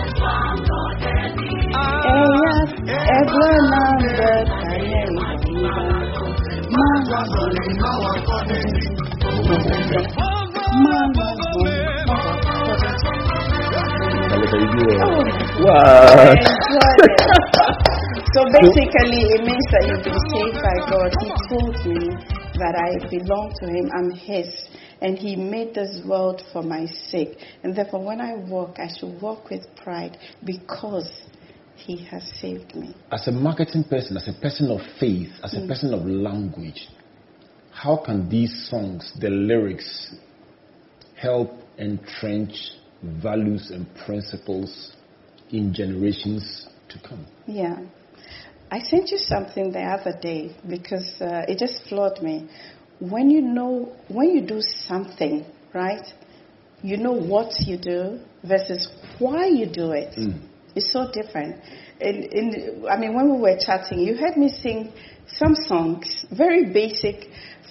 just like it. Eya egwe it. So basically, it means that you've been saved by God. He told me that I belong to Him, I'm His, and He made this world for my sake. And therefore, when I walk, I should walk with pride because He has saved me. As a marketing person, as a person of faith, as a mm. person of language, how can these songs, the lyrics, help entrench values and principles in generations to come. Yeah. I sent you something the other day because uh, it just floored me. When you know, when you do something, right, you know what you do versus why you do it. Mm. It's so different. In, in, I mean, when we were chatting, you heard me sing some songs, very basic,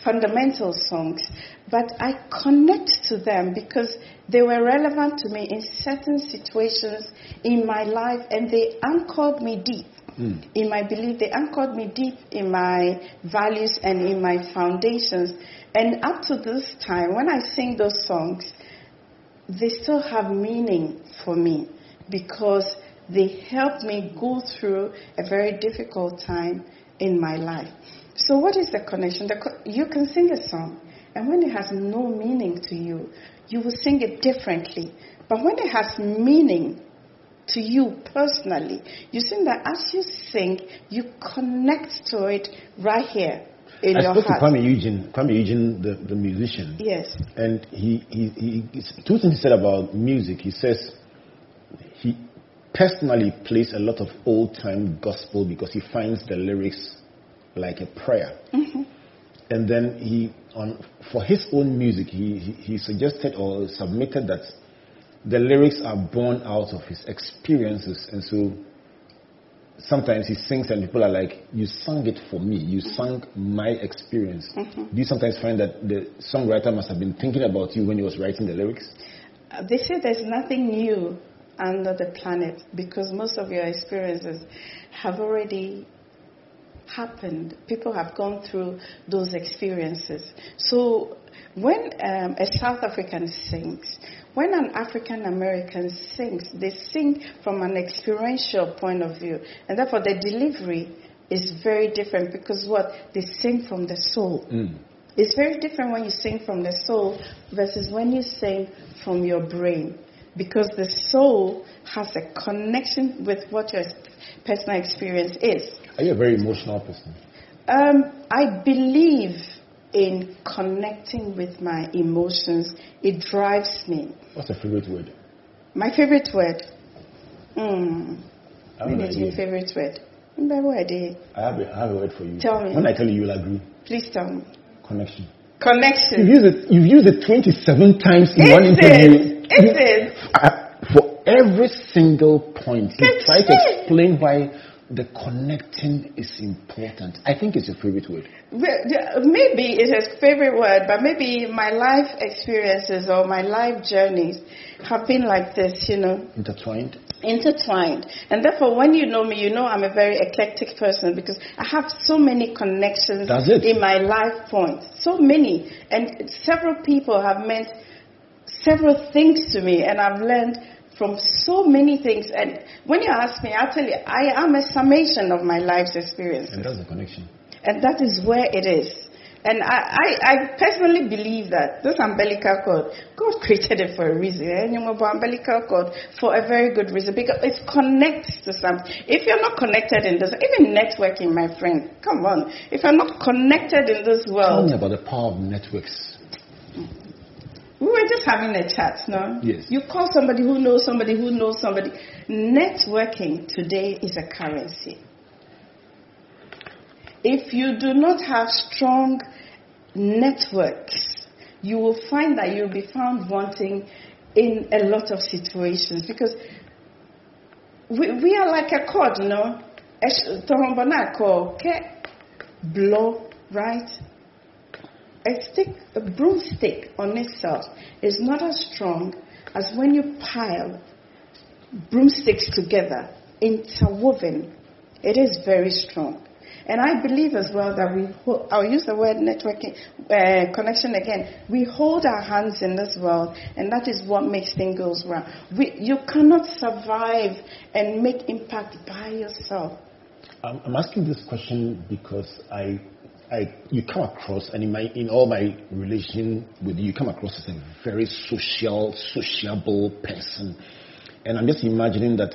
fundamental songs, but I connect to them because they were relevant to me in certain situations in my life and they anchored me deep Mm. in my belief. They anchored me deep in my values and in my foundations. And up to this time, when I sing those songs, they still have meaning for me because they help me go through a very difficult time in my life. So, what is the connection? The co- you can sing a song, and when it has no meaning to you, you will sing it differently. But when it has meaning to you personally, you sing that as you sing, you connect to it right here in I your spoke heart. to Kwame Eugene, Kwame Eugene, the, the musician, Yes. and he, he, he, two things he said about music. He says he personally plays a lot of old time gospel because he finds the lyrics like a prayer. Mm-hmm. And then he, on for his own music, he, he, he suggested or submitted that the lyrics are born out of his experiences, and so sometimes he sings and people are like, "You sang it for me. You mm-hmm. sang my experience." Mm-hmm. Do you sometimes find that the songwriter must have been thinking about you when he was writing the lyrics? Uh, They say there's nothing new under the planet because most of your experiences have already happened. People have gone through those experiences. So when um, a South African sings, when an African American sings, they sing from an experiential point of view. And therefore the delivery is very different because what? They sing from the soul. It's very different when you sing from the soul versus when you sing from your brain. Because the soul has a connection with what your personal experience is. Are you a very emotional person? Um, I believe in connecting with my emotions. It drives me. What's your favorite word? My favorite word. Mm. What is your favorite word? I have a, I have a word for you. Tell me. When I tell you, you'll agree. Please tell me. Connection. Connection. You've used it. You've used it 27 times in one Is interview. it? Is? Uh, for every single point, you try to explain why the connecting is important. I think it's your favorite word. Maybe it's a favorite word, but maybe my life experiences or my life journeys have been like this, you know, Intertwined. intertwined. And therefore, when you know me, you know I'm a very eclectic person because I have so many connections in my life points. So many. And several people have meant several things to me, and I've learned from so many things. And when you ask me, I'll tell you, I am a summation of my life's experiences. And that's the connection. And that is where it is. And I, I, I personally believe that this umbilical cord, God (laughs) created it for a reason. And you know, but umbilical cord for a very good reason because it connects to something. If you're not connected in this, even networking, my friend, come on. If you're not connected in this Tell world, me about the power of networks. We were just having a chat, no? Yes. You call somebody who knows somebody who knows somebody. Networking today is a currency. If you do not have strong networks, you will find that you'll be found wanting in a lot of situations because we, we are like a cord, you know. Blow, right? A stick, a broomstick on itself is not as strong as when you pile broomsticks together, interwoven. It is very strong. And I believe as well that we, I'll use the word networking, uh, connection again. We hold our hands in this world, and that is what makes things go round. We, you cannot survive and make impact by yourself. I'm, I'm asking this question because I, I, you come across, and in my, in all my relation with you, you come across as a very social, sociable person, and I'm just imagining that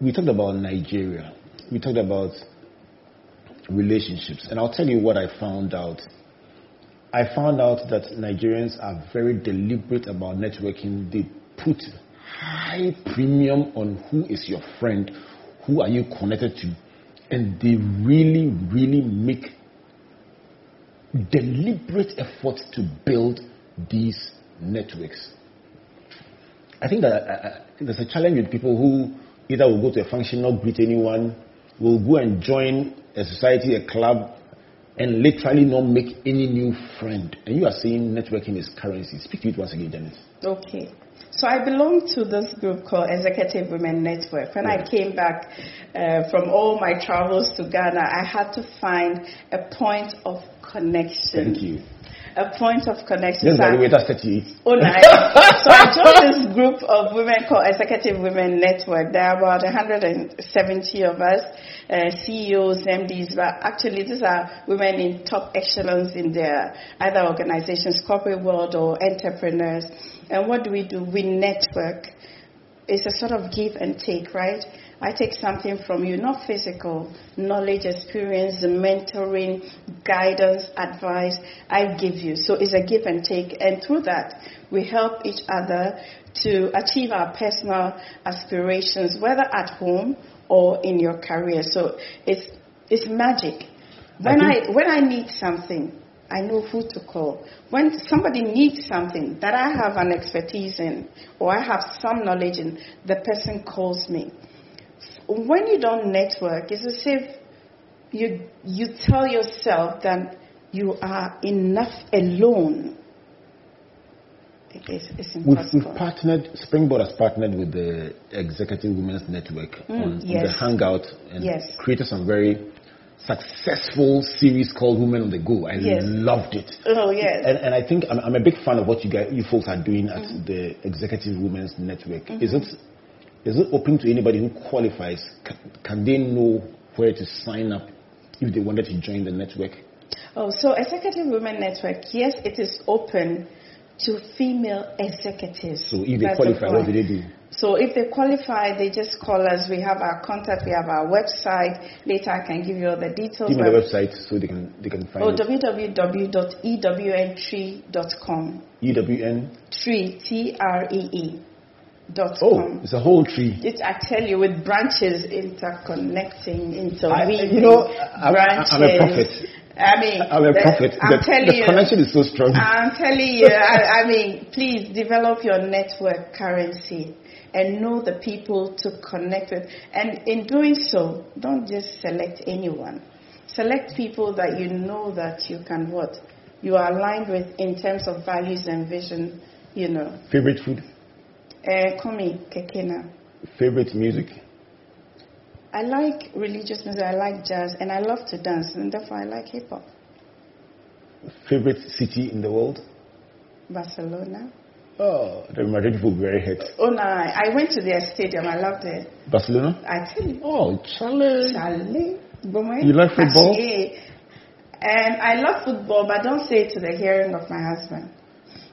we talked about Nigeria, we talked about relationships, and I'll tell you what I found out. I found out that Nigerians are very deliberate about networking. They put high premium on who is your friend, who are you connected to, and they really, really make deliberate effort to build these networks. I think that uh, uh, there's a challenge with people who either will go to a function, not greet anyone, will go and join a society, a club, and literally not make any new friend. And you are saying networking is currency. Speak to it once again, Janet. Okay. So I belong to this group called Executive Women Network. When I came back uh, from all my travels to Ghana, I had to find a point of connection. Thank you. A point of connection. Yes, So by the I- way, that's 38. Oh, nice. (laughs) so I joined this group of women called Executive Women Network. There are about 170 of us, uh, CEOs, MDs, but actually these are women in top echelons in their either organizations, corporate world or entrepreneurs. And what do we do? We network. It's a sort of give and take, right? I take something from you, not physical, knowledge, experience, mentoring, guidance, advice. I give you. So it's a give and take. And through that, we help each other to achieve our personal aspirations, whether at home or in your career. So it's, it's magic. When I I, when I need something, I know who to call. When somebody needs something that I have an expertise in or I have some knowledge in, the person calls me. When you don't network, it's as if you, you tell yourself that you are enough alone. It's, it's We've, we've partnered, Springboard has partnered with the Executive Women's Network Mm, on, on the Hangout and Yes. created some very successful series called Women on the Go. I Yes. loved it. Oh, yes. And, and I think I'm, I'm a big fan of what you guys, you folks are doing at Mm-hmm. the Executive Women's Network. Is it is it open to anybody who qualifies? Can, can they know where to sign up if they wanted to join the network? Oh, so Executive Women Network, yes, it is open to female executives. So if they That's the qualify, what do they do? So if they qualify, they just call us. We have our contact, we have our website. Later, I can give you all the details. Give me the website so they can they can find Oh, it. www.ewntree.com. EWN. Tree, T R E E. Dot Oh, com. it's a whole tree. It, I tell you, with branches interconnecting, I, interweaving. you know, I'm, branches. I'm a prophet. I mean, I'm a the- prophet. I'm the, telling the you. connection is so strong. I'm telling you, I, I mean, please develop your network currency and know the people to connect with. And in doing so, don't just select anyone. Select people that you know that you can what? You are aligned with in terms of values and vision, you know. Favorite food? Uh, Komi Kekena. Favorite music? I like religious music, I like jazz, and I love to dance, and therefore I like hip hop. Favorite city in the world? Barcelona. Oh, the Madrid people were very hurt. Oh no, I went to their stadium, I loved it. Barcelona? I tell you. Oh, Charlie. Charlie. You like football? Actually, (laughs) And I love football, but don't say it to the hearing of my husband.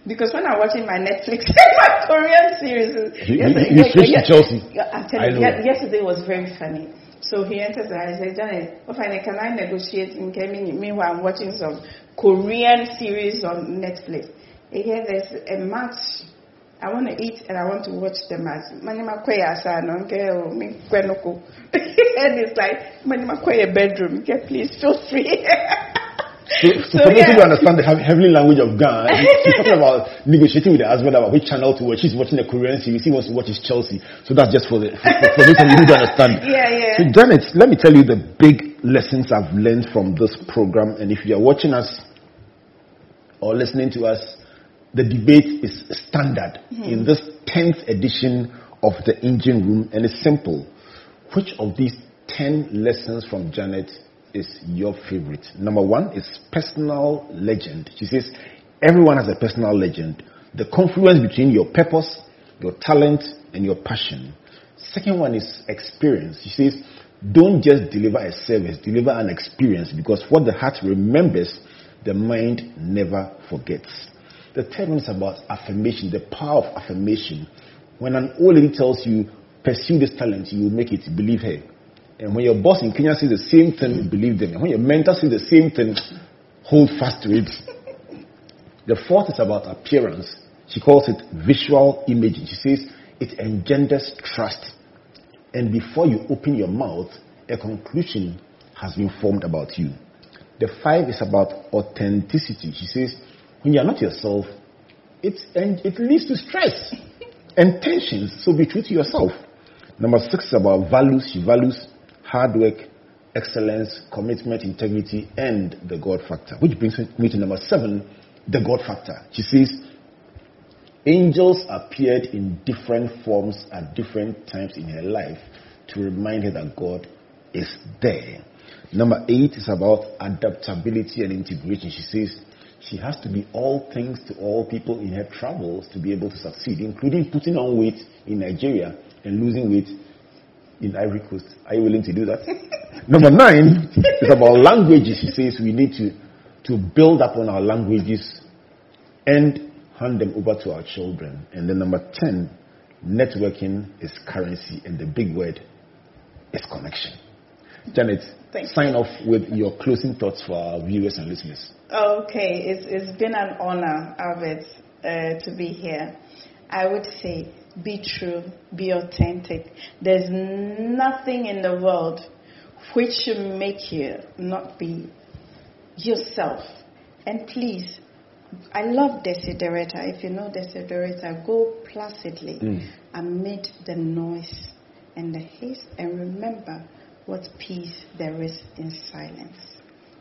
Because when I'm watching my Netflix, (laughs) my Korean series, You- you- you switched to Chelsea. I'm I telling you, know. yesterday was very funny. So he enters and I said, Janet, what fine, can I negotiate in Kemi? Meanwhile, I'm watching some Korean series on Netflix. Again, there's a match. I want to eat and I want to watch the match. Manima kwe asa no nke o oh, mi kwe no ko. (laughs) And it's like manima kwe a bedroom. Okay, please feel free. (laughs) So, (laughs) so for those who don't understand the heavenly language of Ghana, he's talking about (laughs) negotiating with the husband about which channel to watch. She's watching the Korean series. He wants to watch his Chelsea. So that's just for the for, for those of you who don't understand. (laughs) Yeah, yeah. So Janet, let me tell you the big lessons I've learned from this program. And if you are watching us or listening to us, the debate is standard mm-hmm. in this 10th edition of the Engine Room, and it's simple. Which of these 10 lessons from Janet is your favorite? Number one is personal legend. She says, Everyone has a personal legend. The confluence between your purpose, your talent, and your passion. Second one is experience. She says, Don't just deliver a service, deliver an experience because what the heart remembers, the mind never forgets. The third one is about affirmation, the power of affirmation. When an old lady tells you, pursue this talent, you will make it, believe her. And when your boss in Kenya says the same thing, believe them. And when your mentor says the same thing, hold fast to it. The fourth is about appearance. She calls it visual imaging. She says it engenders trust. And before you open your mouth, a conclusion has been formed about you. The five is about authenticity. She says, when you're not yourself, and it leads to stress and tensions. So be true to yourself. Number six is about values. She values hard work, excellence, commitment, integrity, and the God factor. Which brings me to number seven, the God factor. She says, angels appeared in different forms at different times in her life to remind her that God is there. Number eight is about adaptability and integration. She says she has to be all things to all people in her travels to be able to succeed, including putting on weight in Nigeria and losing weight in Ivory Coast. Are you willing to do that? (laughs) Number nine is about languages. She says we need to, to build up on our languages and hand them over to our children. And then number 10, networking is currency, and the big word is connection. Janet, Thank sign off with your closing thoughts for our viewers and listeners. Okay, it's, it's been an honor, Albert, uh, to be here. I would say be true, be authentic. There's nothing in the world which should make you not be yourself. And please, I love Desiderata. If you know Desiderata, go placidly Mm. amid the noise and the haste and remember what peace there is in silence.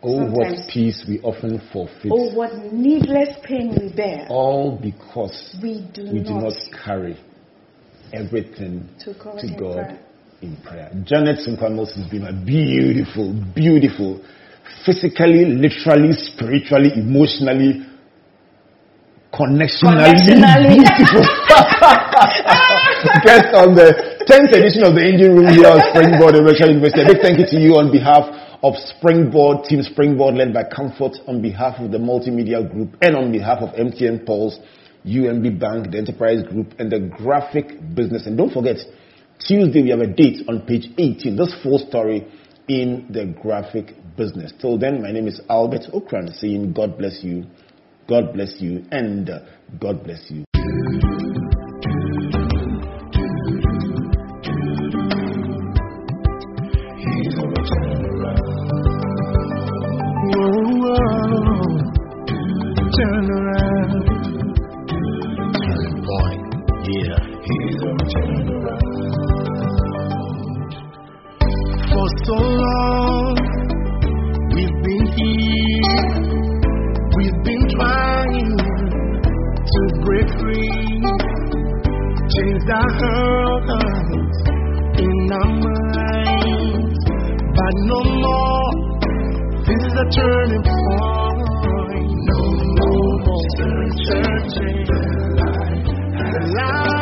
Oh, what peace we often forfeit. Oh, what needless pain we bear. All because We do we do not not carry everything To God to in prayer. in prayer. Janet Sunkwa has been a beautiful, beautiful, physically, literally, spiritually, emotionally, connectionally, Connectionally. beautiful (laughs) guest on the 10th edition of the Engine Room here at Springboard Virtual University. A big thank you to you on behalf of Springboard, Team Springboard led by Comfort, on behalf of the Multimedia Group, and on behalf of MTN Pulse, UMB Bank, the Enterprise Group, and the Graphic Business. And don't forget, Tuesday we have a date on page 18. This full story in the Graphic Business. Till then, my name is Albert Ocran saying God bless you, God bless you, and God bless you. In our minds, but no more. This is a turning point. No, more searching. The light.